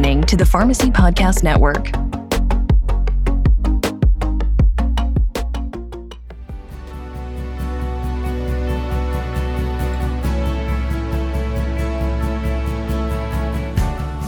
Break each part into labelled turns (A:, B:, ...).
A: listening to the Pharmacy Podcast Network.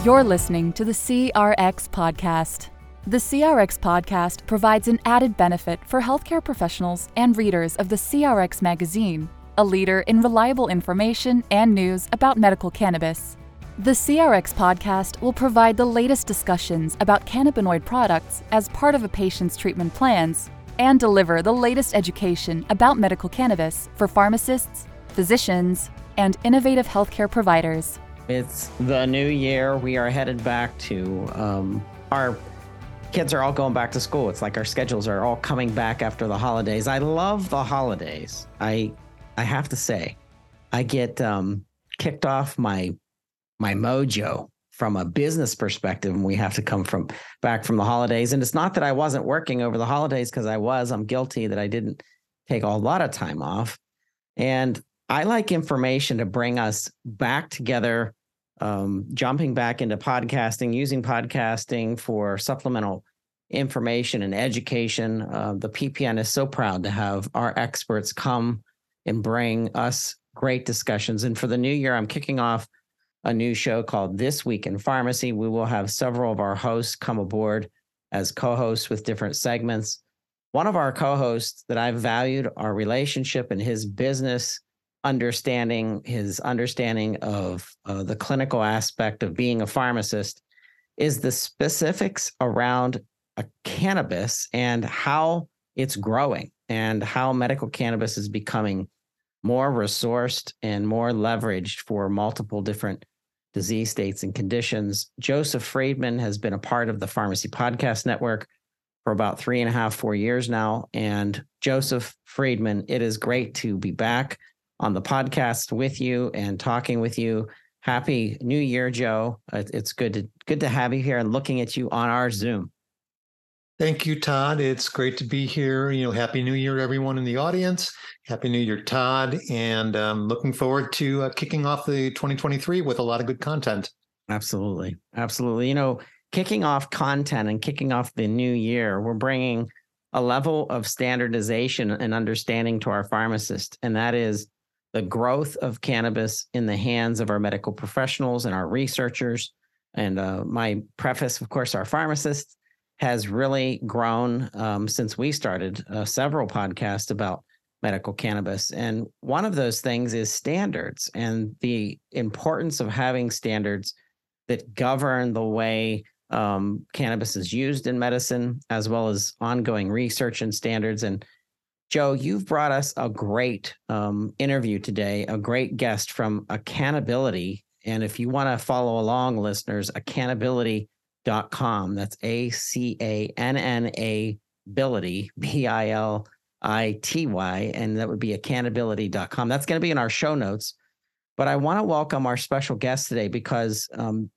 B: You're listening to the CRX Podcast. The CRX Podcast provides an added benefit for healthcare professionals and readers of the CRX magazine, a leader in reliable information and news about medical cannabis. The CRX Podcast will provide the latest discussions about cannabinoid products as part of a patient's treatment plans and deliver the latest education about medical cannabis for pharmacists, physicians, and innovative healthcare providers.
C: It's the new year. We are headed back to um, our kids are all going back to school. It's like our schedules are all coming back after the holidays. I love the holidays. I I have to say, I get um, kicked off my my mojo from a business perspective and we have to come from back from the holidays and it's not that I wasn't working over the holidays because I was I'm guilty that I didn't take a lot of time off and I like information to bring us back together, um, jumping back into podcasting, using podcasting for supplemental information and education. Uh, the PPN is so proud to have our experts come and bring us great discussions. And for the new year, I'm kicking off a new show called This Week in Pharmacy. We will have several of our hosts come aboard as co hosts with different segments. One of our co hosts that I've valued our relationship and his business understanding his understanding of uh, the clinical aspect of being a pharmacist is the specifics around a cannabis and how it's growing and how medical cannabis is becoming more resourced and more leveraged for multiple different disease states and conditions. Joseph Friedman has been a part of the Pharmacy Podcast Network for about three and a half, four years now. And Joseph Friedman, it is great to be back on the podcast with you and talking with you. Happy New Year, Joe. It's good to good to have you here and looking at you on our Zoom.
D: Thank you, Todd. It's great to be here. You know, Happy New Year, everyone in the audience. Happy New Year, Todd. And um, looking forward to uh, kicking off the 2023 with a lot of good content.
C: Absolutely. Absolutely. You know, kicking off content and kicking off the new year, we're bringing a level of standardization and understanding to our pharmacist. And that is the growth of cannabis in the hands of our medical professionals and our researchers. And uh, my preface, of course, our pharmacists has really grown um, since we started uh, several podcasts about medical cannabis. And one of those things is standards and the importance of having standards that govern the way um, cannabis is used in medicine, as well as ongoing research and standards. And Joe, you've brought us a great um, interview today, a great guest from Accannability. And if you want to follow along, listeners, accannability.com. That's A C A N N A ability, B I L I T Y. And that would be accannability.com. That's going to be in our show notes. But I want to welcome our special guest today because um,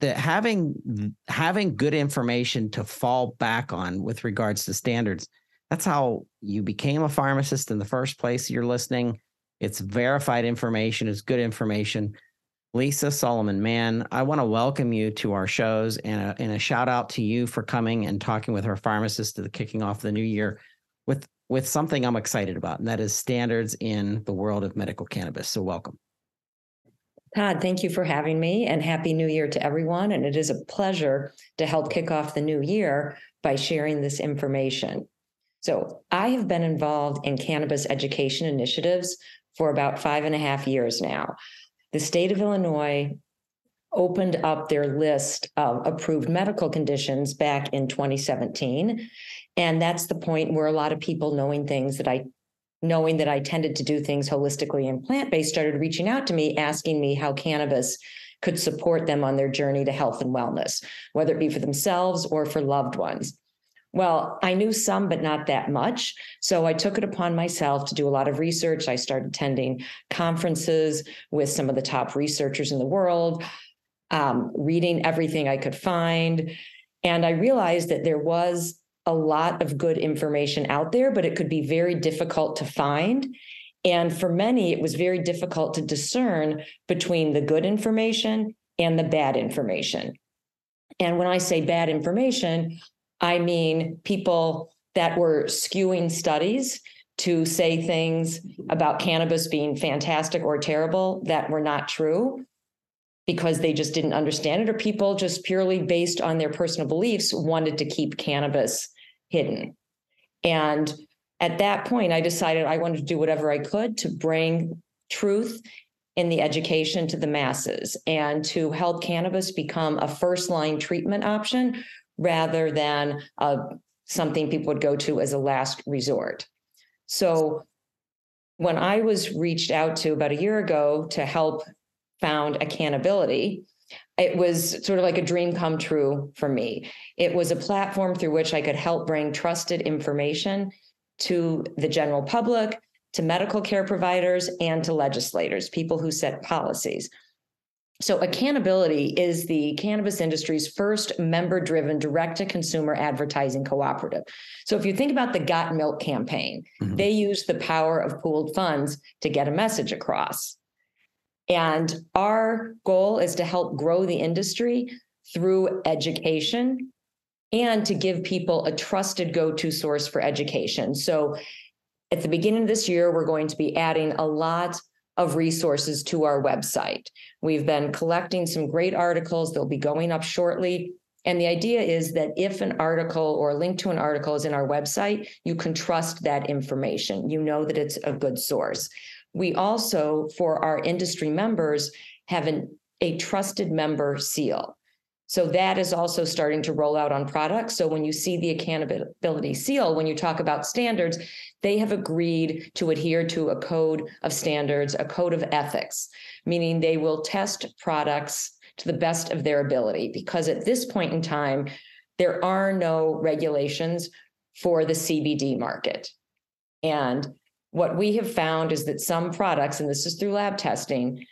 C: that having having good information to fall back on with regards to standards that's how you became a pharmacist in the first place. You're listening. It's verified information, it's good information. Lisa Solomon, man, I want to welcome you to our shows and a, and a shout out to you for coming and talking with our pharmacist to the kicking off the new year with with something I'm excited about, and that is standards in the world of medical cannabis. So welcome.
E: Todd, thank you for having me and happy new year to everyone. And it is a pleasure to help kick off the new year by sharing this information. So I have been involved in cannabis education initiatives for about five and a half years now. The state of Illinois opened up their list of approved medical conditions back in 2017. And that's the point where a lot of people knowing things that I knowing that I tended to do things holistically and plant-based started reaching out to me asking me how cannabis could support them on their journey to health and wellness, whether it be for themselves or for loved ones. Well, I knew some, but not that much. So I took it upon myself to do a lot of research. I started attending conferences with some of the top researchers in the world, um, reading everything I could find. And I realized that there was a lot of good information out there, but it could be very difficult to find. And for many, it was very difficult to discern between the good information and the bad information. And when I say bad information, I mean people that were skewing studies to say things about cannabis being fantastic or terrible that were not true because they just didn't understand it, or people just purely based on their personal beliefs wanted to keep cannabis hidden. And at that point, I decided I wanted to do whatever I could to bring truth in the education to the masses and to help cannabis become a first line treatment option rather than uh, something people would go to as a last resort. So when I was reached out to about a year ago to help found Accannability, it was sort of like a dream come true for me. It was a platform through which I could help bring trusted information to the general public, to medical care providers, and to legislators, people who set policies. So, Accannability is the cannabis industry's first member driven direct to consumer advertising cooperative. So, if you think about the Got Milk campaign, mm-hmm. they use the power of pooled funds to get a message across. And our goal is to help grow the industry through education and to give people a trusted go to source for education. So, at the beginning of this year, we're going to be adding a lot of resources to our website. We've been collecting some great articles, they'll be going up shortly. And the idea is that if an article or a link to an article is in our website, you can trust that information. You know that it's a good source. We also, for our industry members, have an, a trusted member seal. So that is also starting to roll out on products. So when you see the Accannability seal, when you talk about standards, they have agreed to adhere to a code of standards, a code of ethics, meaning they will test products to the best of their ability. Because at this point in time, there are no regulations for the CBD market. And what we have found is that some products, and this is through lab testing,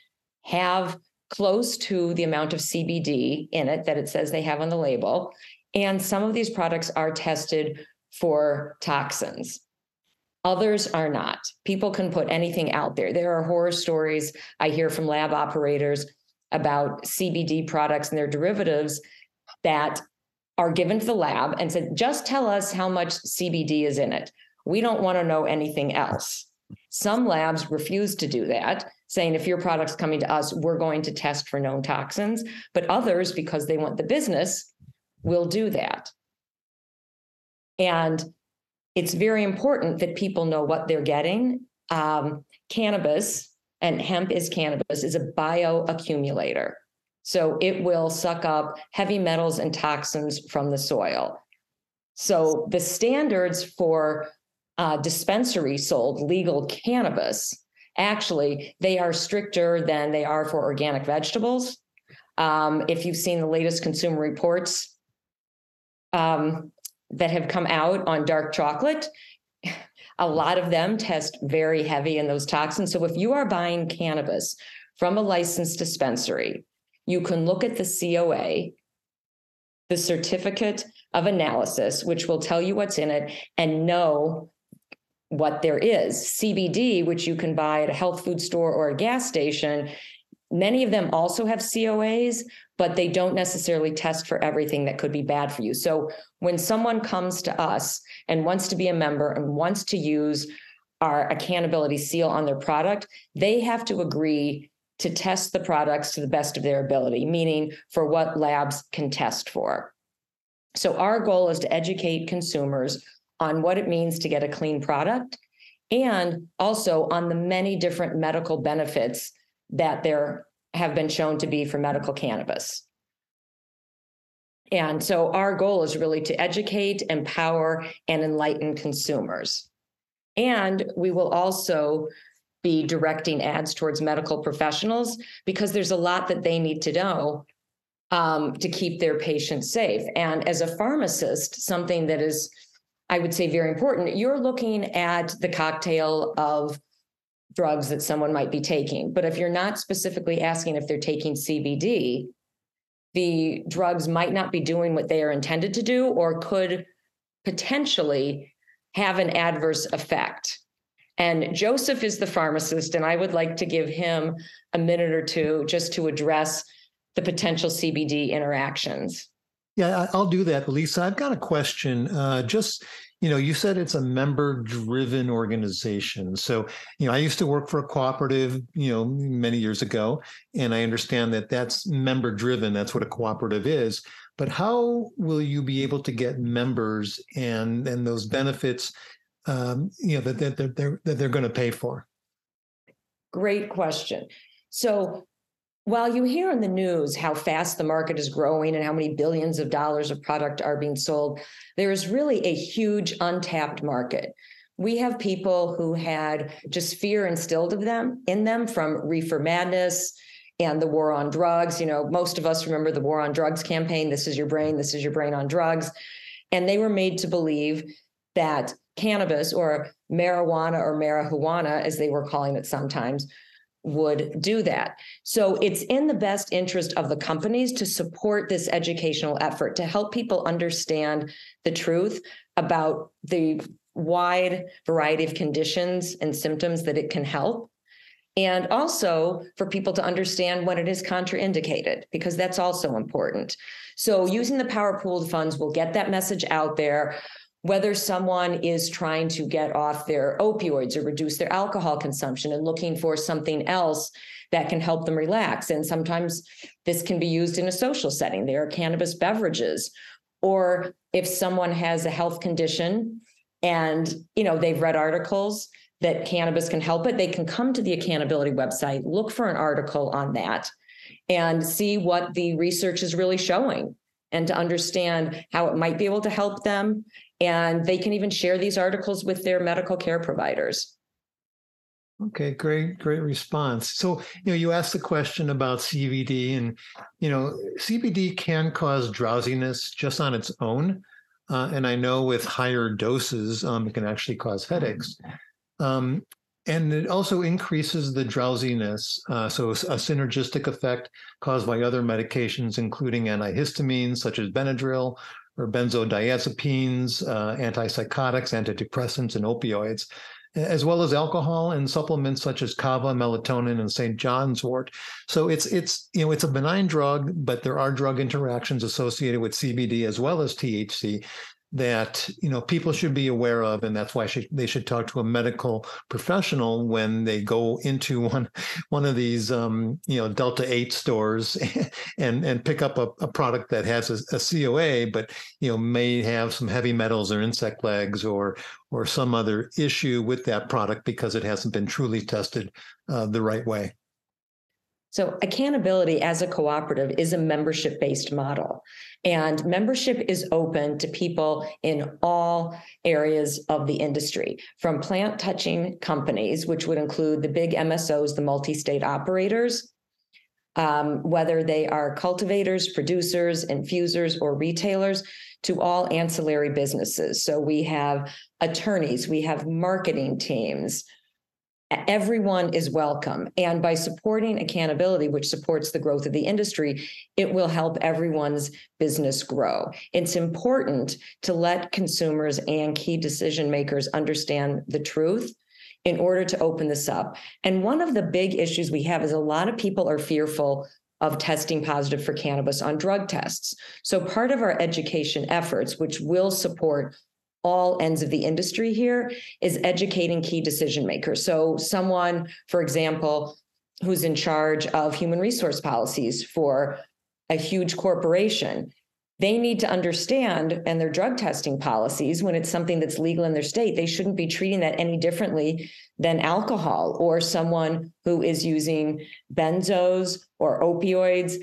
E: have close to the amount of CBD in it that it says they have on the label. And some of these products are tested for toxins. Others are not. People can put anything out there. There are horror stories I hear from lab operators about CBD products and their derivatives that are given to the lab and said, just tell us how much CBD is in it. We don't want to know anything else. Some labs refuse to do that saying if your product's coming to us, we're going to test for known toxins. But others, because they want the business, will do that. And it's very important that people know what they're getting. Um, cannabis and hemp is cannabis is a bioaccumulator. So it will suck up heavy metals and toxins from the soil. So the standards for uh, dispensary sold legal cannabis actually they are stricter than they are for organic vegetables. Um, if you've seen the latest consumer reports um, that have come out on dark chocolate, a lot of them test very heavy in those toxins. So if you are buying cannabis from a licensed dispensary, you can look at the COA, the certificate of analysis, which will tell you what's in it, and know what there is. CBD, which you can buy at a health food store or a gas station, many of them also have COAs, but they don't necessarily test for everything that could be bad for you. So when someone comes to us and wants to be a member and wants to use our Accannability seal on their product, they have to agree to test the products to the best of their ability, meaning for what labs can test for. So our goal is to educate consumers on what it means to get a clean product and also on the many different medical benefits that there have been shown to be for medical cannabis. And so our goal is really to educate, empower, and enlighten consumers. And we will also be directing ads towards medical professionals because there's a lot that they need to know um, to keep their patients safe. And as a pharmacist, something that is I would say very important. You're looking at the cocktail of drugs that someone might be taking. But if you're not specifically asking if they're taking CBD, the drugs might not be doing what they are intended to do or could potentially have an adverse effect. And Joseph is the pharmacist, and I would like to give him a minute or two just to address the potential CBD interactions.
D: Yeah, I'll do that, Lisa. I've got a question. Uh, just you know, you said it's a member-driven organization. So, you know, I used to work for a cooperative, you know, many years ago, and I understand that that's member-driven. That's what a cooperative is. But how will you be able to get members and and those benefits, um, you know, that, that they're, they're that they're going to pay for?
E: Great question. So while you hear in the news how fast the market is growing and how many billions of dollars of product are being sold, there is really a huge untapped market. We have people who had just fear instilled of them in them from reefer madness and the war on drugs. You know, most of us remember the war on drugs campaign. This is your brain. This is your brain on drugs. And they were made to believe that cannabis or marijuana or marijuana, as they were calling it sometimes, would do that. So it's in the best interest of the companies to support this educational effort to help people understand the truth about the wide variety of conditions and symptoms that it can help. And also for people to understand when it is contraindicated, because that's also important. So, using the power pooled funds will get that message out there whether someone is trying to get off their opioids or reduce their alcohol consumption and looking for something else that can help them relax. And sometimes this can be used in a social setting. There are cannabis beverages. Or if someone has a health condition and you know they've read articles that cannabis can help it, they can come to the Accannability website, look for an article on that, and see what the research is really showing and to understand how it might be able to help them and they can even share these articles with their medical care providers.
D: Okay, great, great response. So, you know, you asked the question about CBD, and you know, CBD can cause drowsiness just on its own, uh, and I know with higher doses, um, it can actually cause headaches. Um, and it also increases the drowsiness. Uh, so, a synergistic effect caused by other medications, including antihistamines such as Benadryl or benzodiazepines, uh, antipsychotics, antidepressants, and opioids, as well as alcohol and supplements such as kava, melatonin, and St. John's wort. So it's it's you know it's a benign drug, but there are drug interactions associated with CBD as well as THC that you know people should be aware of and that's why they should talk to a medical professional when they go into one one of these um, you know delta 8 stores and and pick up a, a product that has a, a, coa but you know may have some heavy metals or insect legs or or some other issue with that product because it hasn't been truly tested uh, the right way
E: so, Accannability as a cooperative is a membership based model. And membership is open to people in all areas of the industry, from plant touching companies, which would include the big MSOs, the multi state operators, um, whether they are cultivators, producers, infusers, or retailers, to all ancillary businesses. So, we have attorneys, we have marketing teams, everyone is welcome. And by supporting Accannability, which supports the growth of the industry, it will help everyone's business grow. It's important to let consumers and key decision makers understand the truth in order to open this up. And one of the big issues we have is a lot of people are fearful of testing positive for cannabis on drug tests. So, part of our education efforts, which will support all ends of the industry here is educating key decision makers. So, someone, for example, who's in charge of human resource policies for a huge corporation, they need to understand and their drug testing policies when it's something that's legal in their state, they shouldn't be treating that any differently than alcohol or someone who is using benzos or opioids.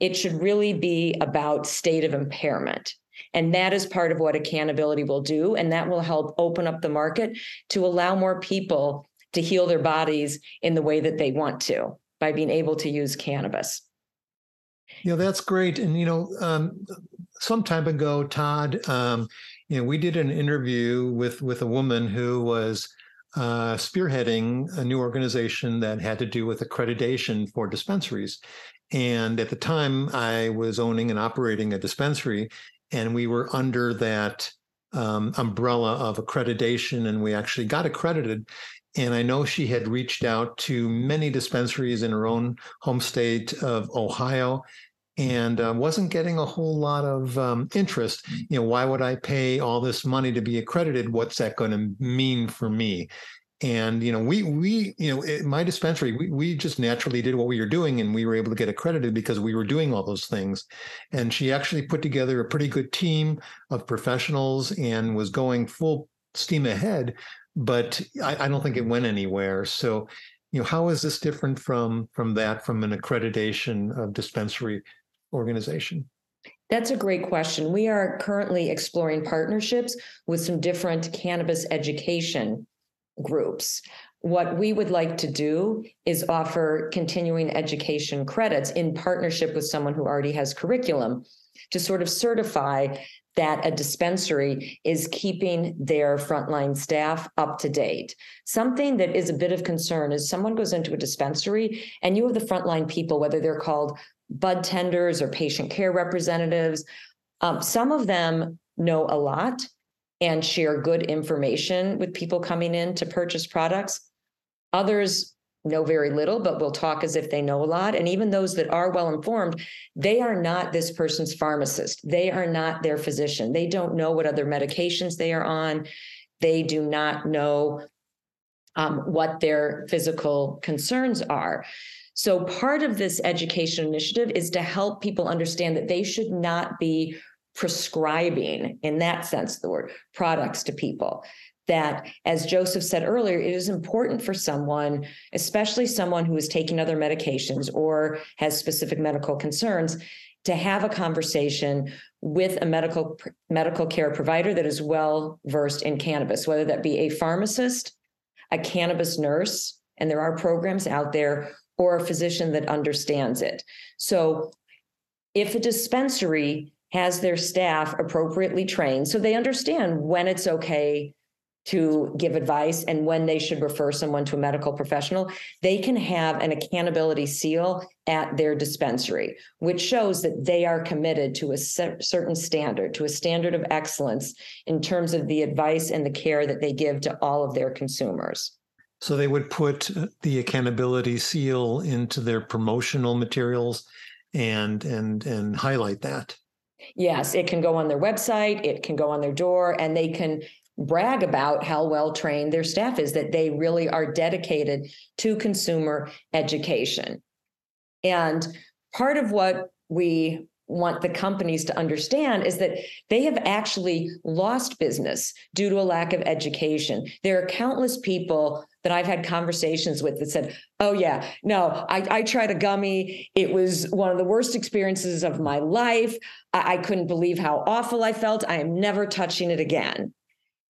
E: It should really be about state of impairment. And that is part of what Accannability will do. And that will help open up the market to allow more people to heal their bodies in the way that they want to by being able to use cannabis.
D: Know, that's great. And, you know, um, some time ago, Todd, um, you know, we did an interview with with a woman who was uh, spearheading a new organization that had to do with accreditation for dispensaries. And at the time, I was owning and operating a dispensary, and we were under that um, umbrella of accreditation, and we actually got accredited. And I know she had reached out to many dispensaries in her own home state of Ohio. and uh, wasn't getting a whole lot of um, interest. You know, why would I pay all this money to be accredited? What's that going to mean for me? And you know, we we you know, at my dispensary, we we just naturally did what we were doing, and we were able to get accredited because we were doing all those things. And she actually put together a pretty good team of professionals and was going full steam ahead. But I, I don't think it went anywhere. So, you know, how is this different from from that from an accreditation of dispensary organization?
E: That's a great question. We are currently exploring partnerships with some different cannabis education groups. What we would like to do is offer continuing education credits in partnership with someone who already has curriculum to sort of certify that a dispensary is keeping their frontline staff up to date. Something that is a bit of concern is someone goes into a dispensary and you have the frontline people, whether they're called bud tenders or patient care representatives. Um, some of them know a lot and share good information with people coming in to purchase products. Others know very little, but will talk as if they know a lot. And even those that are well informed, they are not this person's pharmacist. They are not their physician. They don't know what other medications they are on. They do not know um, what their physical concerns are. So, part of this education initiative is to help people understand that they should not be prescribing, in that sense, the word products to people. That, as Joseph said earlier, it is important for someone, especially someone who is taking other medications or has specific medical concerns, to have a conversation with a medical medical care provider that is well versed in cannabis, whether that be a pharmacist, a cannabis nurse, and there are programs out there, or a physician that understands it. So if a dispensary has their staff appropriately trained so they understand when it's okay to give advice and when they should refer someone to a medical professional, they can have an Accannability seal at their dispensary, which shows that they are committed to a certain standard, to a standard of excellence in terms of the advice and the care that they give to all of their consumers.
D: So they would put the Accannability seal into their promotional materials and and and highlight that.
E: Yes, it can go on their website, it can go on their door, and they can brag about how well trained their staff is, that they really are dedicated to consumer education. And part of what we want the companies to understand is that they have actually lost business due to a lack of education. There are countless people that I've had conversations with that said, Oh, yeah, no, I, I tried a gummy. It was one of the worst experiences of my life. I, I couldn't believe how awful I felt. I am never touching it again.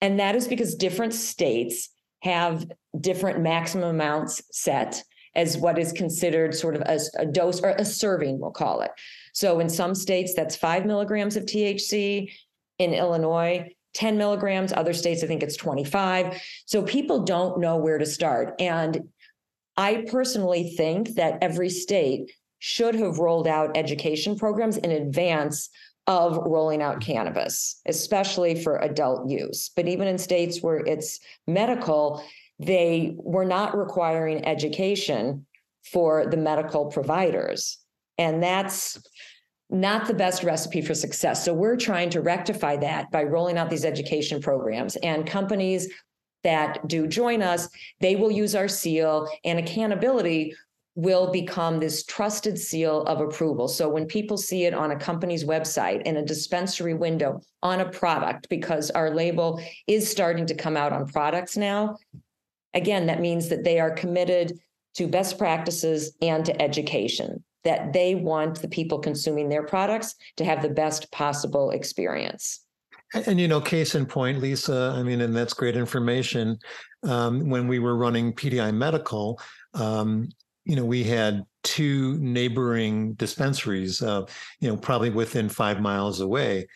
E: And that is because different states have different maximum amounts set as what is considered sort of a, a dose or a serving, we'll call it. So in some states, that's five milligrams of THC. In Illinois, 10 milligrams. Other states, I think it's 25. So people don't know where to start. And I personally think that every state should have rolled out education programs in advance of rolling out cannabis, especially for adult use. But even in states where it's medical, they were not requiring education for the medical providers. And that's not the best recipe for success. So we're trying to rectify that by rolling out these education programs and companies that do join us, they will use our seal and Accannability will become this trusted seal of approval. So when people see it on a company's website in a dispensary window on a product, because our label is starting to come out on products now, again, that means that they are committed to best practices and to education that they want the people consuming their products to have the best possible experience.
D: And, you know, case in point, Lisa, I mean, and that's great information. Um, when we were running PDI Medical, um, you know, we had two neighboring dispensaries, uh, you know, probably within five miles away.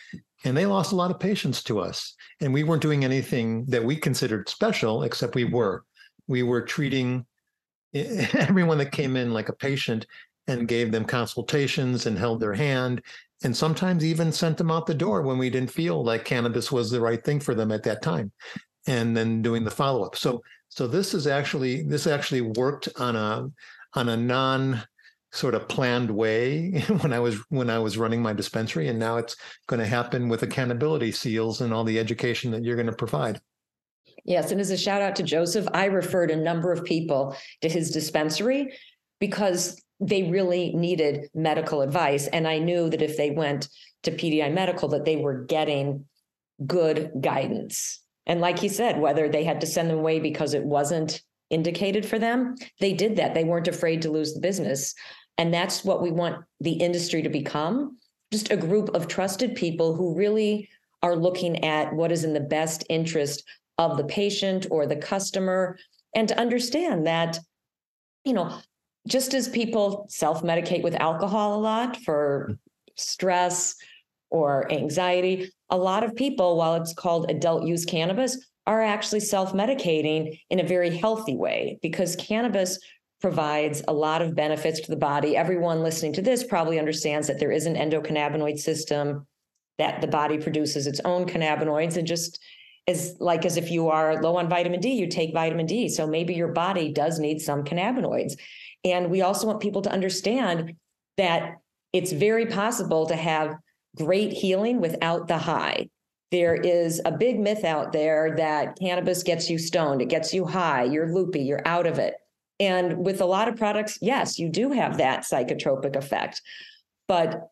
D: And they lost a lot of patients to us. And we weren't doing anything that we considered special, except we were. We were treating everyone that came in like a patient and gave them consultations and held their hand and sometimes even sent them out the door when we didn't feel like cannabis was the right thing for them at that time and then doing the follow up so so this is actually this actually worked on a on a non sort of planned way when I was when I was running my dispensary, and now it's going to happen with Accannability seals and all the education that you're going to provide.
E: Yes, and as a shout out to Joseph, I referred a number of people to his dispensary because they really needed medical advice, and I knew that if they went to PDI Medical, that they were getting good guidance. And like he said, whether they had to send them away because it wasn't indicated for them, they did that. They weren't afraid to lose the business. And that's what we want the industry to become just a group of trusted people who really are looking at what is in the best interest of the patient or the customer and to understand that, you know, just as people self medicate with alcohol a lot for stress or anxiety, a lot of people, while it's called adult use cannabis, are actually self medicating in a very healthy way because cannabis provides a lot of benefits to the body. Everyone listening to this probably understands that there is an endocannabinoid system that the body produces its own cannabinoids and just as like as if you are low on vitamin D, you take vitamin D. So maybe your body does need some cannabinoids. And we also want people to understand that it's very possible to have great healing without the high. There is a big myth out there that cannabis gets you stoned, it gets you high, you're loopy, you're out of it. And with a lot of products, yes, you do have that psychotropic effect. But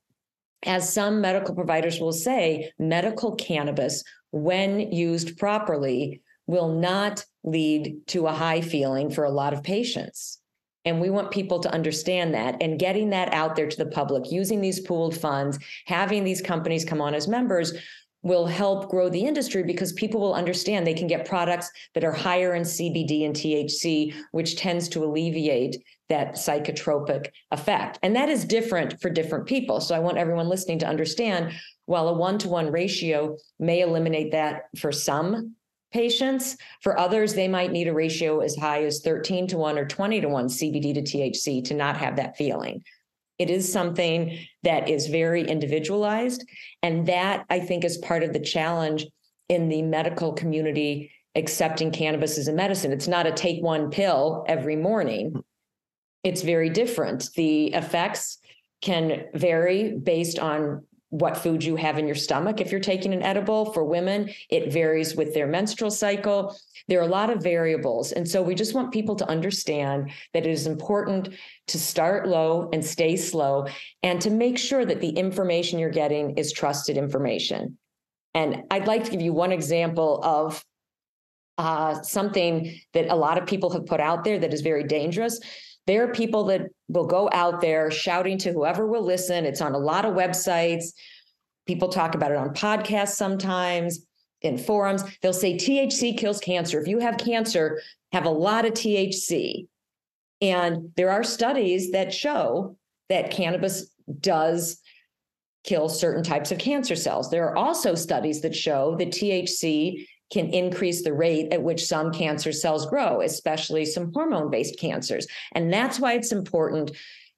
E: as some medical providers will say, medical cannabis, when used properly, will not lead to a high feeling for a lot of patients. And we want people to understand that and getting that out there to the public, using these pooled funds, having these companies come on as members will help grow the industry because people will understand they can get products that are higher in CBD and THC, which tends to alleviate that psychotropic effect. And that is different for different people. So I want everyone listening to understand while a one to one ratio may eliminate that for some patients. For others, they might need a ratio as high as 13 to 1 or 20 to 1 CBD to THC to not have that feeling. It is something that is very individualized. And that I think is part of the challenge in the medical community accepting cannabis as a medicine. It's not a take one pill every morning. It's very different. The effects can vary based on what food you have in your stomach if you're taking an edible. For women, it varies with their menstrual cycle. There are a lot of variables. And so we just want people to understand that it is important to start low and stay slow and to make sure that the information you're getting is trusted information. And I'd like to give you one example of uh, something that a lot of people have put out there that is very dangerous. There are people that will go out there shouting to whoever will listen. It's on a lot of websites. People talk about it on podcasts sometimes, in forums. They'll say THC kills cancer. If you have cancer, have a lot of THC. And there are studies that show that cannabis does kill certain types of cancer cells. There are also studies that show that THC can increase the rate at which some cancer cells grow, especially some hormone based cancers. And that's why it's important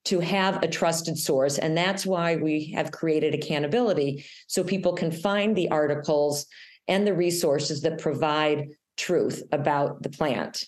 E: to have a trusted source. And that's why we have created Accannability so people can find the articles and the resources that provide truth about the plant.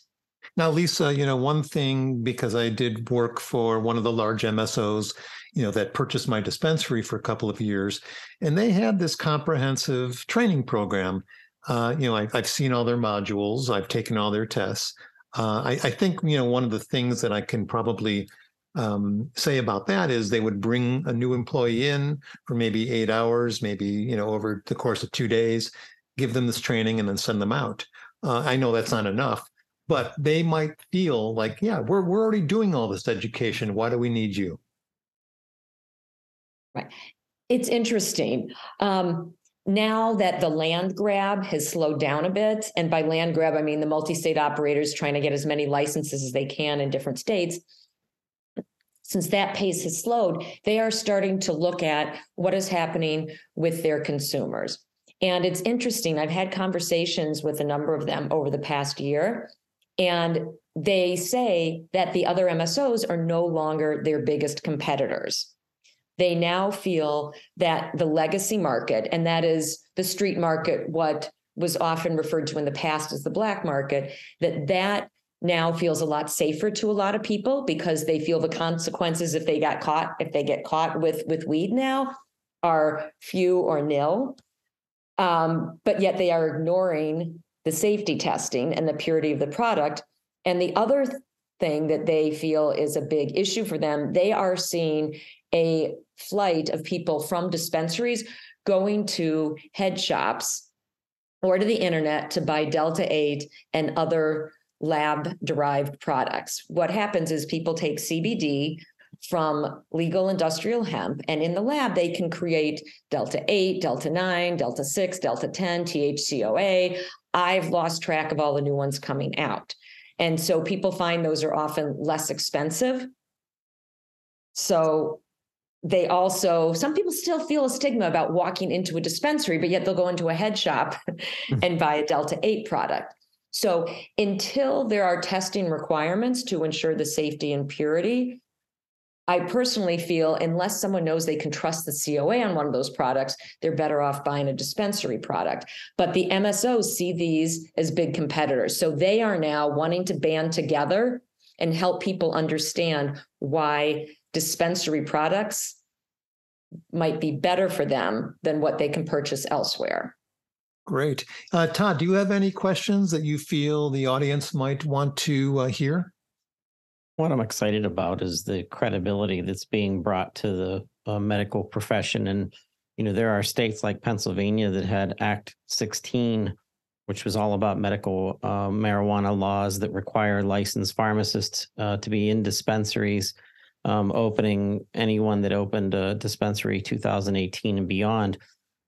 D: Now, Lisa, you know, one thing, because I did work for one of the large MSOs, you know, that purchased my dispensary for a couple of years, and they had this comprehensive training program uh, you know, I, have seen all their modules. I've taken all their tests. Uh, I, I, think you know one of the things that I can probably um, say about that is they would bring a new employee in for maybe eight hours, maybe you know over the course of two days, give them this training, and then send them out. Uh, I know that's not enough, but they might feel like, yeah, we're we're already doing all this education. Why do we need you?
E: Right. It's interesting. Um, now that the land grab has slowed down a bit, and by land grab, I mean the multi state operators trying to get as many licenses as they can in different states. Since that pace has slowed, they are starting to look at what is happening with their consumers. And it's interesting. I've had conversations with a number of them over the past year, and they say that the other MSOs are no longer their biggest competitors they now feel that the legacy market, and that is the street market, what was often referred to in the past as the black market, that that now feels a lot safer to a lot of people because they feel the consequences if they got caught, if they get caught with with weed now are few or nil. Um, but yet they are ignoring the safety testing and the purity of the product. And the other thing that they feel is a big issue for them, they are seeing a flight of people from dispensaries going to head shops or to the internet to buy Delta 8 and other lab derived products. What happens is people take CBD from legal industrial hemp, and in the lab, they can create Delta 8, Delta 9, Delta 6, Delta 10, THCOA. I've lost track of all the new ones coming out. And so people find those are often less expensive. So they also, some people still feel a stigma about walking into a dispensary, but yet they'll go into a head shop and buy a Delta 8 product. So until there are testing requirements to ensure the safety and purity, I personally feel unless someone knows they can trust the COA on one of those products, they're better off buying a dispensary product. But the MSOs see these as big competitors. So they are now wanting to band together and help people understand why dispensary products might be better for them than what they can purchase elsewhere.
D: Great. Uh, Todd, do you have any questions that you feel the audience might want to uh, hear?
C: What I'm excited about is the credibility that's being brought to the uh, medical profession. And, you know, there are states like Pennsylvania that had Act 16, which was all about medical uh, marijuana laws that require licensed pharmacists uh, to be in dispensaries, um, opening anyone that opened a dispensary 2018 and beyond.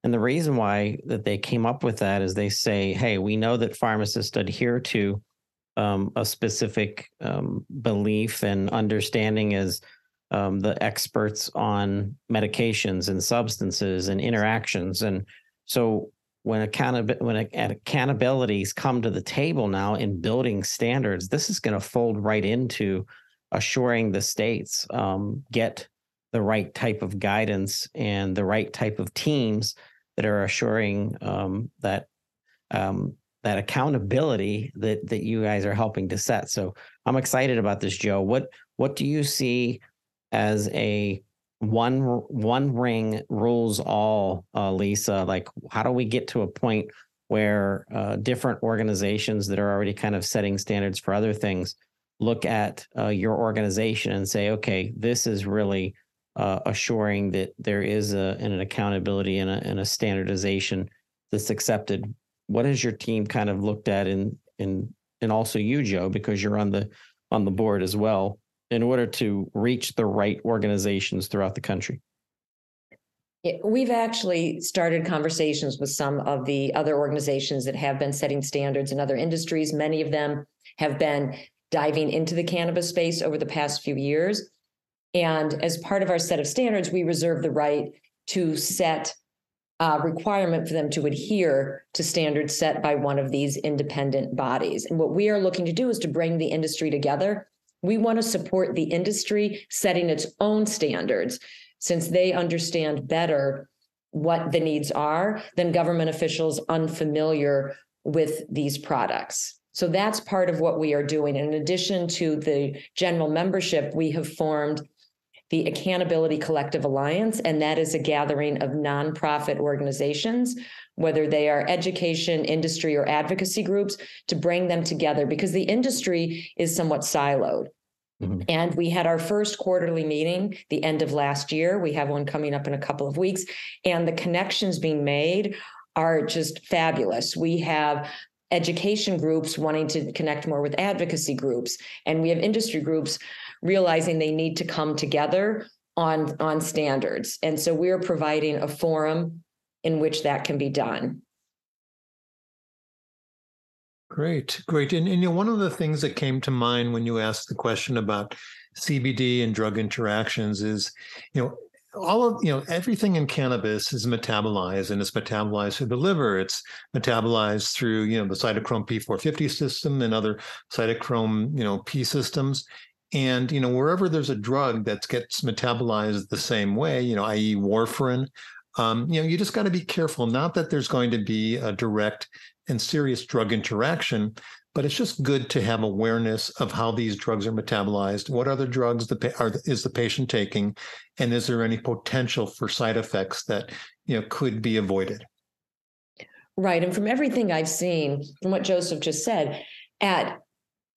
C: And the reason why that they came up with that is they say, hey, we know that pharmacists adhere to um, a specific um, belief and understanding as um, the experts on medications and substances and interactions. And so when Accannability when Accannability's come to the table now in building standards, this is going to fold right into assuring the states um, get the right type of guidance and the right type of teams that are assuring um, that um, that accountability that that you guys are helping to set. So I'm excited about this, Joe. What what do you see as a one one ring rules all, uh, Lisa? Like, how do we get to a point where uh, different organizations that are already kind of setting standards for other things look at uh, your organization and say, okay, this is really uh, assuring that there is a, an accountability and a, and a standardization that's accepted. What has your team kind of looked at in in and also you joe because you're on the on the board as well in order to reach the right organizations throughout the country?
E: We've actually started conversations with some of the other organizations that have been setting standards in other industries. Many of them have been diving into the cannabis space over the past few years and as part of our set of standards we reserve the right to set uh, requirement for them to adhere to standards set by one of these independent bodies. And what we are looking to do is to bring the industry together. We want to support the industry setting its own standards since they understand better what the needs are than government officials unfamiliar with these products. So that's part of what we are doing. In addition to the general membership, we have formed the Accannability Collective Alliance, and that is a gathering of nonprofit organizations, whether they are education, industry, or advocacy groups, to bring them together because the industry is somewhat siloed. Mm-hmm. And we had our first quarterly meeting the end of last year. We have one coming up in a couple of weeks, and the connections being made are just fabulous. We have education groups wanting to connect more with advocacy groups, and we have industry groups realizing they need to come together on on standards. And so we're providing a forum in which that can be done.
D: Great great. And, and you know one of the things that came to mind when you asked the question about cbd and drug interactions is you know all of you know everything in cannabis is metabolized and it's metabolized through the liver it's metabolized through you know the cytochrome p450 system and other cytochrome you know p systems and you know, wherever there's a drug that gets metabolized the same way, you know, i.e., warfarin, um, you know, you just got to be careful. Not that there's going to be a direct and serious drug interaction, but it's just good to have awareness of how these drugs are metabolized. What other drugs the are is the patient taking, and is there any potential for side effects that you know could be avoided?
E: Right, and from everything I've seen, from what Joseph just said, at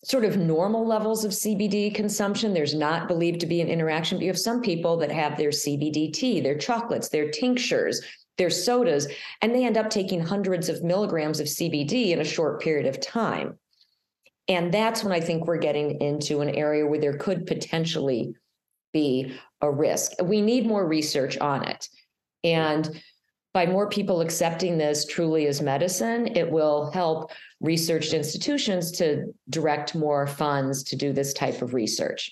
E: sort of normal levels of CBD consumption, there's not believed to be an interaction. But you have some people that have their CBD tea, their chocolates, their tinctures, their sodas, and they end up taking hundreds of milligrams of CBD in a short period of time. And that's when I think we're getting into an area where there could potentially be a risk. We need more research on it. And by more people accepting this truly as medicine, it will help research institutions to direct more funds to do this type of research.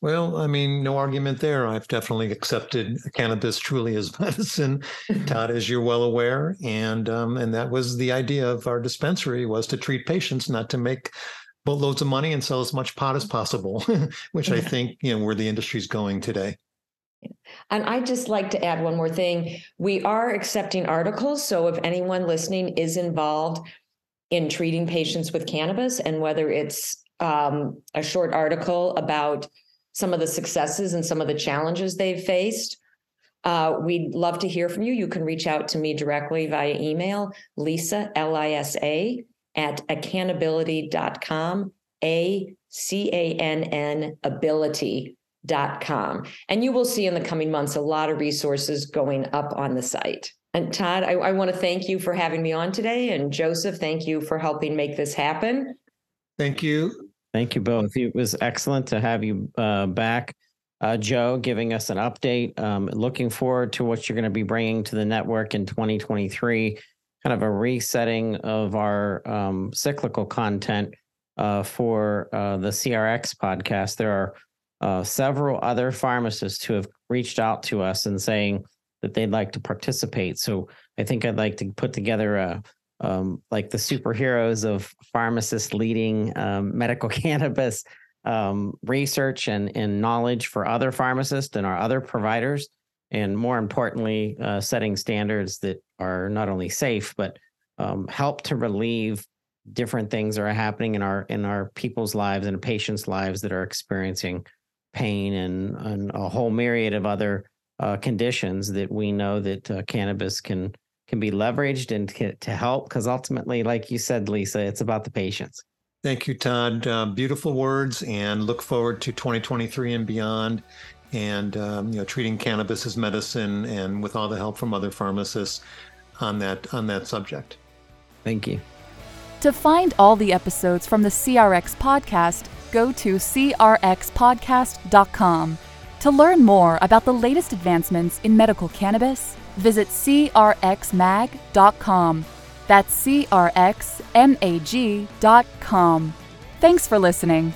D: Well, I mean, no argument there. I've definitely accepted cannabis truly as medicine, Todd, as you're well aware, and um, and that was the idea of our dispensary was to treat patients, not to make boatloads of money and sell as much pot as possible, which I think you know where the industry's going today.
E: And I'd just like to add one more thing. We are accepting articles. So if anyone listening is involved in treating patients with cannabis, and whether it's um, a short article about some of the successes and some of the challenges they've faced. Uh, we'd love to hear from you. You can reach out to me directly via email, Lisa, L I S A, at accannability.com, A C A N N ability.com. And you will see in the coming months a lot of resources going up on the site. And Todd, I, I want to thank you for having me on today. And Joseph, thank you for helping make this happen.
D: Thank you.
C: Thank you both. It was excellent to have you uh, back. Uh, Joe, giving us an update. Um, looking forward to what you're going to be bringing to the network in 2023. Kind of a resetting of our um, cyclical content uh, for uh, the CRX podcast. There are uh, several other pharmacists who have reached out to us and saying that they'd like to participate. So I think I'd like to put together a um, like the superheroes of pharmacists leading um, medical cannabis um, research and, and knowledge for other pharmacists and our other providers. And more importantly, uh, setting standards that are not only safe, but um, help to relieve different things that are happening in our in our people's lives and patients' lives that are experiencing pain and, and a whole myriad of other uh, conditions that we know that uh, cannabis can can be leveraged and to help because ultimately like you said lisa it's about the patients.
D: Thank you todd. Uh, beautiful words and look forward to 2023 and beyond and um, you know treating cannabis as medicine and with all the help from other pharmacists on that on that subject.
C: Thank you.
B: To find all the episodes from the crx podcast go to crxpodcast.com to learn more about the latest advancements in medical cannabis visit crxmag.com. That's crxmag.com. Thanks for listening.